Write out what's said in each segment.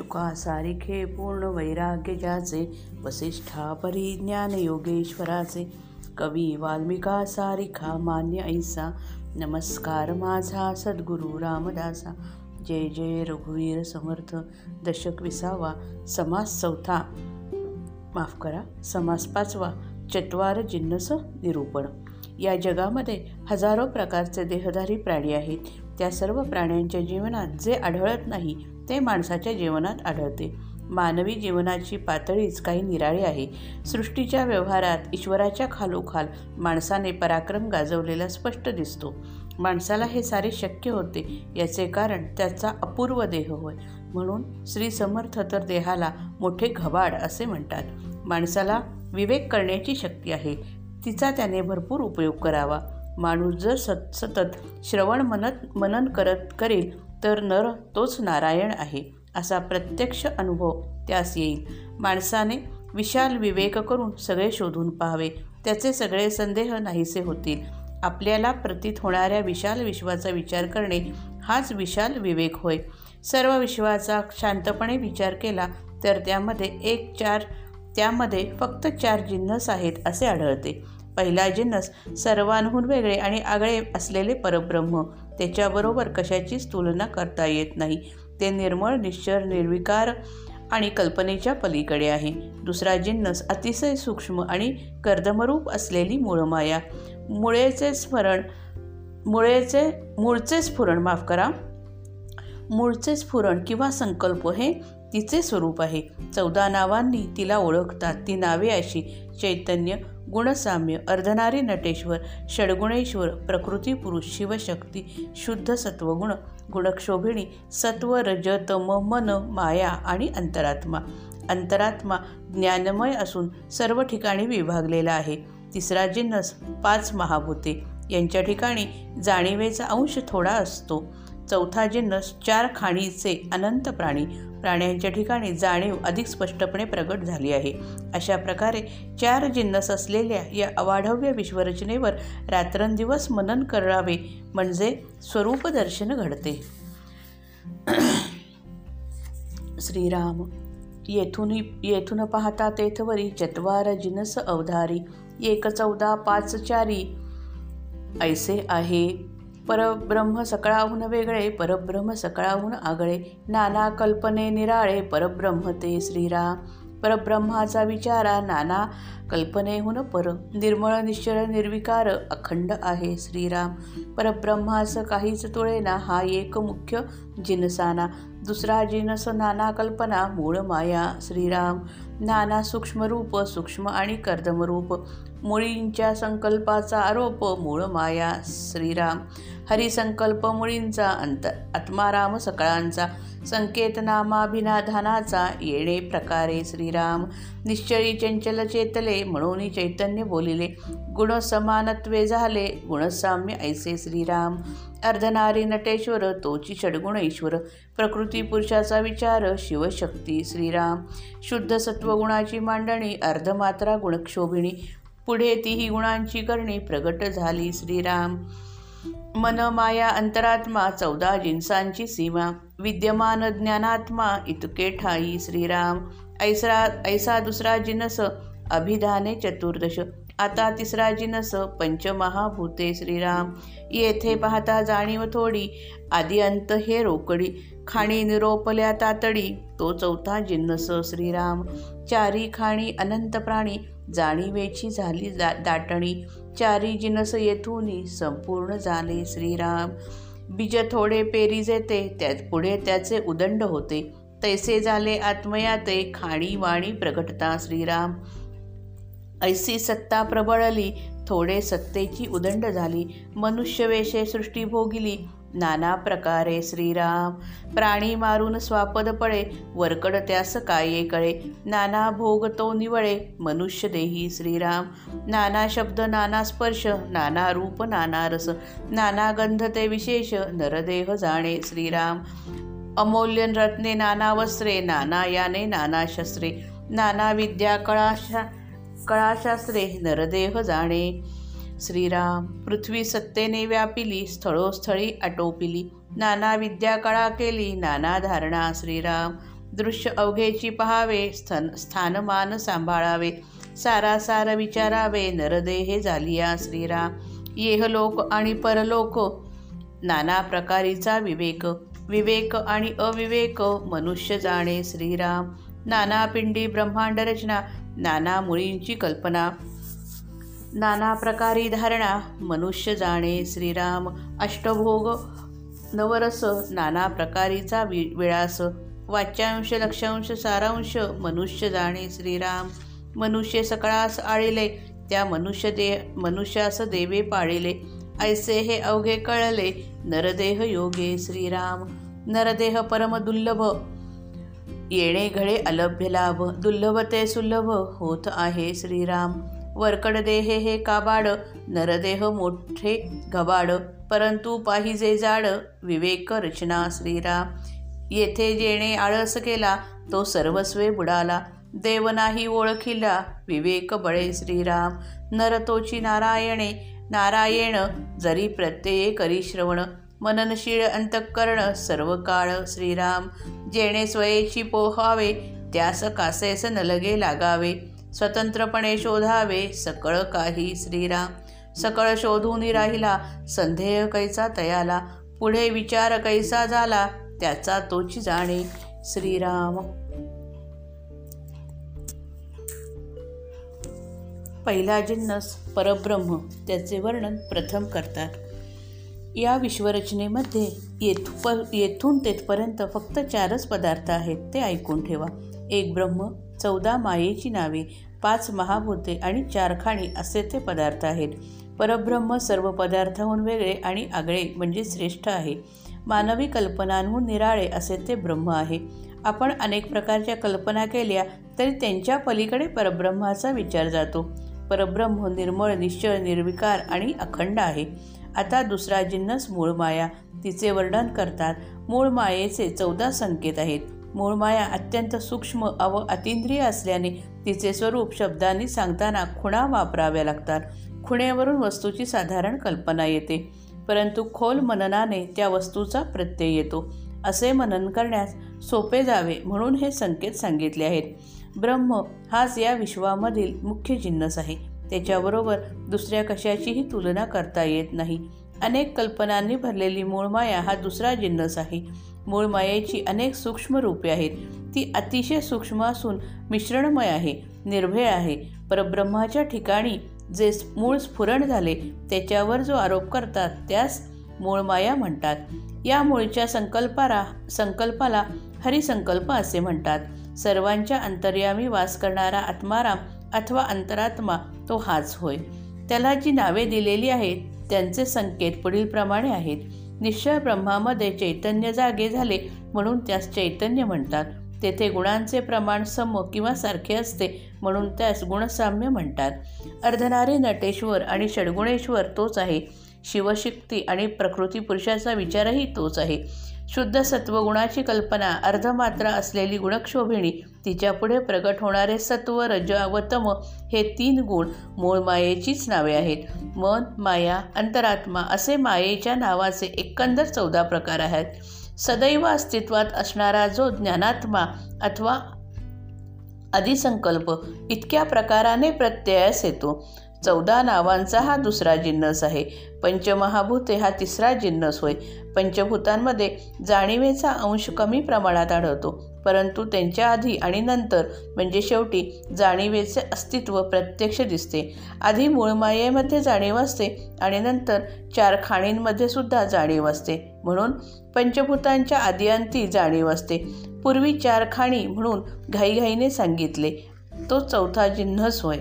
शुका सारिखे पूर्ण वैराग्य ज्याचे वसिष्ठा परिज्ञान योगेश्वराचे कवी वाल्मिका सारिखा मान्य ऐसा नमस्कार माझा सद्गुरू रामदासा जय जय रघुवीर समर्थ दशक विसावा समास चौथा माफ करा समास पाचवा चत्वार जिन्नस निरूपण. या जगामध्ये हजारो प्रकारचे देहधारी प्राणी आहेत. त्या सर्व प्राण्यांच्या जीवनात जे आढळत नाही ते माणसाच्या जीवनात आढळते. मानवी जीवनाची पातळीच काही निराळी आहे. सृष्टीच्या व्यवहारात ईश्वराच्या खालोखाल माणसाने पराक्रम गाजवलेला स्पष्ट दिसतो. माणसाला हे सारे शक्य होते याचे कारण त्याचा अपूर्व देह होय. म्हणून श्री समर्थ तर देहाला मोठे घबाड असे म्हणतात. माणसाला विवेक करण्याची शक्ती आहे. तिचा त्याने भरपूर उपयोग करावा. माणूस जर सत सतत श्रवण मनत मनन करत करेल तर नर तोच नारायण आहे असा प्रत्यक्ष अनुभव त्यास येईल. माणसाने विशाल विवेक करून सगळे शोधून पाहावे त्याचे सगळे संदेह नाहीसे होतील. आपल्याला प्रतीत होणाऱ्या विशाल विश्वाचा विचार करणे हाच विशाल विवेक होय. सर्व विश्वाचा शांतपणे विचार केला तर त्यामध्ये एक चार त्यामध्ये फक्त चार जिन्नस आहेत असे आढळते. पहिला जिन्नस सर्वांहून वेगळे आणि आगळे असलेले परब्रह्म त्याच्याबरोबर कशाचीच तुलना करता येत नाही. ते निर्मळ निश्चर निर्विकार आणि कल्पनेच्या पलीकडे आहे. दुसरा जिन्नस अतिशय सूक्ष्म आणि कर्दमरूप असलेली मूळमाया. मुळेचे स्मरण मुळेचे मूळचे स्फुरण माफ करा. मूळचे स्फुरण किंवा संकल्प हे तिचे स्वरूप आहे. चौदा नावांनी तिला ओळखतात. ती नावे अशी चैतन्य गुणसाम्य अर्धनारी नटेश्वर षडगुणेश्वर प्रकृती पुरुष शिवशक्ती शुद्ध सत्वगुण गुणक्षोभिणी सत्व रज तम मन माया आणि अंतरात्मा. अंतरात्मा ज्ञानमय असून सर्व ठिकाणी विभागलेला आहे. तिसरा जिन्नस पाच महाभूते. यांच्या ठिकाणी जाणीवेचा अंश थोडा असतो. चौथा जिन्नस चार खाणीचे अनंत प्राणी प्राण्यांच्या ठिकाणी जाणीव अधिक स्पष्टपणे प्रगट झाली आहे. अशा प्रकारे चार जिन्नस असलेल्या या अवाढव्य विश्वरचनेवर रात्रंदिवस मनन करावे म्हणजे स्वरूप दर्शन घडते. श्रीराम येथून येथून पाहता तेथवरी चत्वार जिनस अवधारी एक चौदा पाच चारी ऐसे आहे. परब्रह्म सकळाहून वेगळे परब्रह्म सकळाहून आगळे. नाना कल्पने निराळे परब्रह्म ते श्रीराम परब्रह्माचा विचारा नाना कल्पनेहून पर. निर्मळ निश्चळ निर्विकार अखंड आहे श्रीराम परब्रह्मास काहीच तुळेना हा एक मुख्य जिनसाना. दुसरा जिनस नाना कल्पना मूळ माया श्रीराम. नाना सूक्ष्मरूप सूक्ष्म आणि कर्दमरूप. मुळींच्या संकल्पाचा आरोप मूळ माया श्रीराम. हरिसंकल्प मुळींचा अंत आत्माराम सकळांचा. संकेतनामाभिनाधानाचा येणे प्रकारे श्रीराम. निश्चयी चंचल चेतले म्हणून चैतन्य बोलिले. गुणसमानत्वे झाले गुणसाम्य ऐसे श्रीराम. अर्धनारी नटेश्वर तोची षडगुण ईश्वर. प्रकृती पुरुषाचा विचार शिवशक्ती श्रीराम. शुद्ध सत्वगुणाची मांडणी अर्धमात्रा गुणक्षोभिणी. पुढे तीही गुणांची करणी प्रगट झाली श्रीराम. मन माया अंतरात्मा चौदा जिन्सांची सीमा विद्यमान ज्ञानात्मा इतके ठाई श्रीराम. ऐसरा ऐसा दुसरा जिनस अभिधाने चतुर्दश. आता तिसरा जिनस पंचमहाभूते श्रीराम. येथे पाहता जाणीव थोडी आदि अंत हे रोकडी. खाणी निरोपल्या तातडी तो चौथा जिन्नस श्रीराम. चारी खाणी अनंत प्राणी जाणीवेची झाली दा दाटणी. चारी जिनस येथून संपूर्ण झाले श्रीराम. बीज थोडे पेरी जेते त्यात पुढे त्याचे उदंड होते. तैसे झाले आत्मयाते खाणी वाणी प्रगटता श्रीराम. ऐसी सत्ता प्रबळली थोडे सत्तेची उदंड झाली. मनुष्यवेशे सृष्टी भोगिली नाना प्रकारे श्रीराम. प्राणी मारून स्वापद पळे वरकड त्यास काये कळे. नाना भोग तो निवळे मनुष्य देही श्रीराम. नाना शब्द नाना स्पर्श नाना रूप नाना रस. नाना गंध ते विशेष नरदेह जाणे श्रीराम. अमूल्य रत्ने नाना वस्त्रे नाना याने नाना शस्त्रे. नाना विद्या कळाशा कळाशास्त्रे नरदेह जाणे. श्रीराम पृथ्वी सत्तेने व्यापिली स्थळोस्थळी आटोपिली. नाना विद्या कळा केली नाना धारणा श्रीराम. दृश्य अवघेची पहावे स्थन स्थानमान सांभाळावे. सारासार विचारावे नरदेहे झालिया श्रीराम. येहलोक आणि परलोक नाना प्रकारीचा विवेक. विवेक आणि अविवेक मनुष्य जाणे श्रीराम. नाना पिंडी ब्रह्मांड रचना नाना मुळींची कल्पना. नाना प्रकारी धारणा मनुष्य जाणे श्रीराम अष्टभोग नवरस नाना प्रकारीचा वि विळास वाच्यांश लक्षांश सारांश मनुष्य जाणे श्रीराम मनुष्य सकळास आळिले त्या मनुष्य दे मनुष्यास देवे पाळिले. ऐसे हे अवघे कळले नरदेह योगे श्रीराम नरदेह परम दुर्लभ. येणे घडे अलभ्य लाभ दुर्लभ ते सुलभ होत आहे श्रीराम. वरकड देहे हे काबाड नरदेह मोठे घबाड परंतु पाहिजे जाड विवेक रचना श्रीराम येथे जेणे आळस केला तो सर्वस्वे बुडाला. देव नाही ओळखिला विवेक बळे श्रीराम. नरतोची नारायणे नारायण जरी प्रत्यये करी श्रवण. मननशीळ अंतःकरण सर्व काळ श्रीराम. जेणे स्वयेची पोहावे त्यास कासेस नलगे लागावे. स्वतंत्रपणे शोधावे सकळ काही श्रीराम. सकळ शोधून राहिला संदेह कैसा तयाला पुढे विचार कैसा झाला त्याचा तोची जाणे श्रीराम. पहिला जिन्नस परब्रह्म त्याचे वर्णन प्रथम करतात. या विश्वरचनेमध्ये येथ येथून तेथपर्यंत फक्त चारच पदार्थ आहेत ते ऐकून ठेवा. एक ब्रह्म चौदा मायेची नावे पाच महाभूते आणि चार खाणी असे ते पदार्थ आहेत. परब्रह्म सर्व पदार्थाहून वेगळे आणि आगळे म्हणजे श्रेष्ठ आहे. मानवी कल्पनांहून निराळे असे ते ब्रह्म आहे. आपण अनेक प्रकारच्या कल्पना केल्या तरी त्यांच्या पलीकडे परब्रह्माचा विचार जातो. परब्रह्म निर्मळ निश्चळ निर्विकार आणि अखंड आहे. आता दुसरा जिन्नस मूळ माया तिचे वर्णन करतात. मूळ मायेचे चौदा संकेत आहेत. मूळ माया अत्यंत सूक्ष्म अव अतिंद्रिय असल्याने तिचे स्वरूप शब्दांनी सांगताना खुणा वापराव्या लागतात. खुण्यावरून वस्तूची साधारण कल्पना येते. परंतु खोल मननाने त्या वस्तूचा प्रत्यय येतो. असे मनन करण्यास सोपे जावे म्हणून हे संकेत सांगितले आहेत. ब्रह्म हाच या विश्वामधील मुख्य जिन्नस आहे. त्याच्याबरोबर दुसऱ्या कशाचीही तुलना करता येत नाही. अनेक कल्पनांनी भरलेली मूळ माया हा दुसरा जिन्नस आहे. मूळ मायेची अनेक सूक्ष्म रूपे आहेत. ती अतिशय सूक्ष्म असून मिश्रणमय आहे निर्भय आहे. परब्रह्माच्या ठिकाणी जे मूळ स्फुरण झाले त्याच्यावर जो आरोप करतात त्यास मूळ माया म्हणतात. या मूळच्या संकल्पाला संकल्पाला हरिसंकल्प असे म्हणतात. सर्वांच्या अंतर्यामी वास करणारा आत्माराम अथवा अंतरात्मा तो हाच होय. त्याला जी नावे दिलेली आहेत त्यांचे संकेत पुढीलप्रमाणे आहेत. निश्चय ब्रह्मामध्ये चैतन्य जागे झाले म्हणून त्यास चैतन्य म्हणतात. तेथे गुणांचे प्रमाण सम किंवा सारखे असते म्हणून त्यास गुणसाम्य म्हणतात. अर्धनारी नटेश्वर आणि षडगुणेश्वर तोच आहे. शिवशक्ती आणि प्रकृती पुरुषाचा विचारही तोच आहे. शुद्ध सत्वगुणाची कल्पना अर्धमात्रा असलेली गुणक्षोभिणी तिच्यापुढे प्रगट होणारे सत्व रज व तम हे तीन गुण मूळ मायेचीच नावे आहेत. मन माया अंतरात्मा असे मायेच्या नावाचे एकंदर चौदा प्रकार आहेत. सदैव अस्तित्वात असणारा जो ज्ञानात्मा अथवा अधिसंकल्प इतक्या प्रकाराने प्रत्ययास येतो चौदा नावांचा हा दुसरा जिन्नस आहे. पंचमहाभूते हा तिसरा जिन्नस होय. पंचभूतांमध्ये जाणीवेचा अंश कमी प्रमाणात आढळतो. परंतु त्यांच्या आधी आणि नंतर म्हणजे शेवटी जाणीवेचे अस्तित्व प्रत्यक्ष दिसते. आधी मूळमायेमध्ये जाणीव असते आणि नंतर चार खाणींमध्ये सुद्धा जाणीव असते. म्हणून पंचभूतांच्या आदिअंती जाणीव असते. पूर्वी चार खाणी म्हणून घाईघाईने सांगितले तो चौथा जिन्हस होय.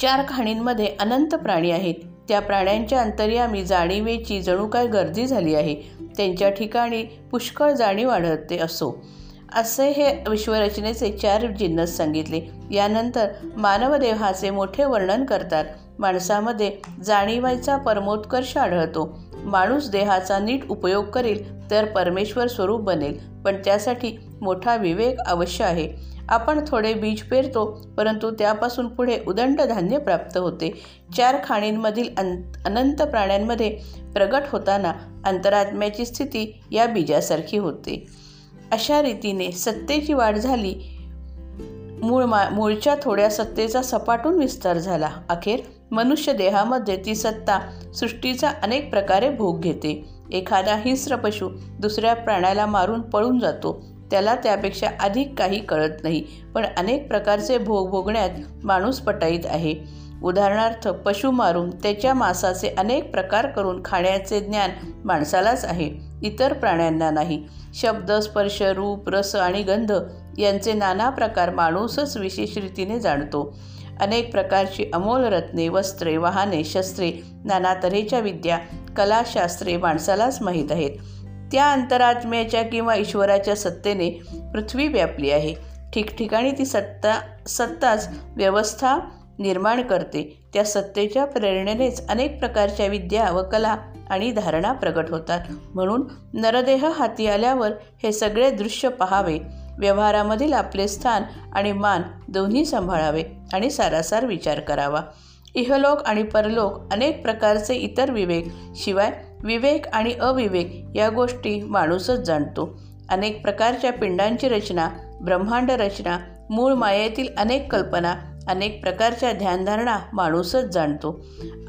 चार खाणींमध्ये अनंत प्राणी आहेत. त्या प्राण्यांच्या अंतर्यामी जाणीवेची जणू काय गर्दी झाली आहे त्यांच्या ठिकाणी पुष्कळ जाणीव आढळते असो. असे हे विश्वरचनेचे चार जिन्नस सांगितले. यानंतर मानवदेहाचे मोठे वर्णन करतात. माणसामध्ये जाणीवायचा परमोत्कर्ष आढळतो. माणूस देहाचा नीट उपयोग करेल तर परमेश्वर स्वरूप बनेल पण त्यासाठी मोठा विवेक अवश्य आहे. आपण थोडे बीज पेरतो परंतु त्यापासून पुढे उदंड धान्य प्राप्त होते. चार खाणींमधील अन अनंत प्राण्यांमध्ये प्रगट होताना अंतरात्म्याची स्थिती या बीजासारखी होते. अशा रीतीने सत्तेची वाढ झाली. मूळ मा मूळच्या थोड्या सत्तेचा सपाटून विस्तार झाला. अखेर मनुष्य देहामध्ये ती सत्ता सृष्टीचा अनेक प्रकारे भोग घेते. एखादा हिंस्र पशु दुसऱ्या प्राण्याला मारून पळून जातो. त्याला त्यापेक्षा अधिक काही कळत नाही. पण अनेक प्रकारचे भोग भोगण्यात माणूस पटाईत आहे. उदाहरणार्थ पशु मारून त्याच्या मांसाचे अनेक प्रकार करून खाण्याचे ज्ञान माणसालाच आहे. इतर प्राण्यांना नाही. शब्द स्पर्श रूप रस आणि गंध यांचे नाना प्रकार माणूसच विशेष रीतीने जाणतो. अनेक प्रकारची अमोल रत्ने वस्त्रे वाहने शस्त्रे नाना तऱ्हेच्या विद्या कलाशास्त्रे माणसालाच माहीत आहेत. त्या अंतरात्म्याच्या किंवा ईश्वराच्या सत्तेने पृथ्वी व्यापली आहे. ठिकठिकाणी ती सत्ता सत्ताच व्यवस्था निर्माण करते. त्या सत्तेच्या प्रेरणेनेच अनेक प्रकारच्या विद्या व कला आणि धारणा प्रगट होतात. म्हणून नरदेह हाती आल्यावर हे सगळे दृश्य पहावे. व्यवहारामधील आपले स्थान आणि मान दोन्ही सांभाळावे आणि सारासार विचार करावा. इहलोक आणि परलोक अनेक प्रकारचे इतर विवेक शिवाय विवेक आणि अविवेक या गोष्टी माणूसच जाणतो. अनेक प्रकारच्या पिंडांची रचना ब्रह्मांड रचना मूळ मायेतील अनेक कल्पना अनेक प्रकारच्या ध्यानधारणा माणूसच जाणतो.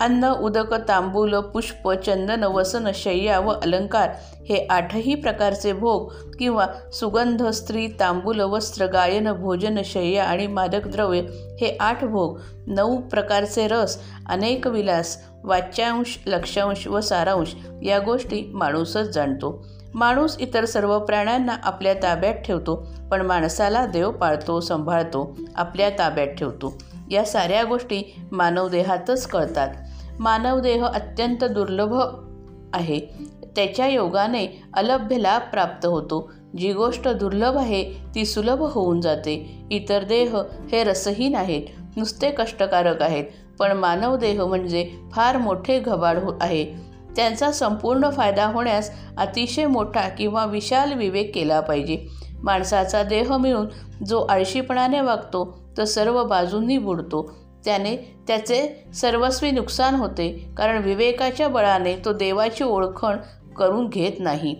अन्न उदक तांबूल पुष्प चंदन वसन शय्या व अलंकार हे आठही प्रकारचे भोग किंवा सुगंध स्त्री तांबूल वस्त्र गायन भोजन शय्या आणि मादक द्रव्य हे आठ भोग नऊ प्रकारचे रस अनेक विलास वाच्यांश लक्षांश व सारांश या गोष्टी माणूसच जाणतो. माणूस इतर सर्व प्राण्यांना आपल्या ताब्यात ठेवतो पण माणसाला देव पाळतो सांभाळतो आपल्या ताब्यात ठेवतो. या साऱ्या गोष्टी मानवदेहातच कळतात. मानवदेह अत्यंत दुर्लभ आहे. त्याच्या योगाने अलभ्य लाभ प्राप्त होतो. जी गोष्ट दुर्लभ आहे ती सुलभ होऊन जाते. इतर देह हे रसहीन आहेत नुसते कष्टकारक आहेत पण मानवदेह म्हणजे फार मोठे घबाड हो आहे. त्यांचा संपूर्ण फायदा होण्यास अतिशय मोठा किंवा विशाल विवेक केला पाहिजे. माणसाचा देह मिळून जो आळशीपणाने वागतो तो सर्व बाजूंनी बुडतो. त्याने त्याचे सर्वस्वी नुकसान होते कारण विवेकाच्या बळाने तो देवाची ओळखण करून घेत नाही.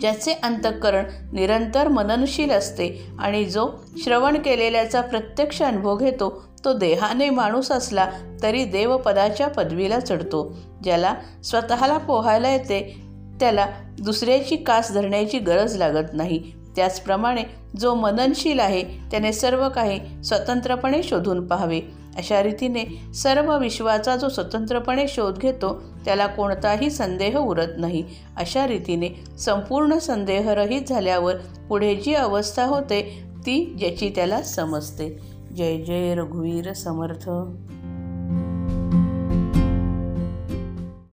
ज्याचे अंतःकरण निरंतर मननशील असते आणि जो श्रवण केलेल्याचा प्रत्यक्ष अनुभव घेतो तो देहाने माणूस असला तरी देवपदाच्या पदवीला चढतो. ज्याला स्वतःला पोहायला येते त्याला दुसऱ्याची कास धरण्याची गरज लागत नाही. त्याचप्रमाणे जो मननशील आहे त्याने सर्व काही स्वतंत्रपणे शोधून पाहावे. अशा रीतीने सर्व विश्वाचा जो स्वतंत्रपणे शोध घेतो त्याला कोणताही संदेह उरत नाही. अशा रीतीने संपूर्ण संदेहरहित झाल्यावर पुढे जी अवस्था होते ती ज्याची त्याला समजते. जय जय रघुवीर समर्थ.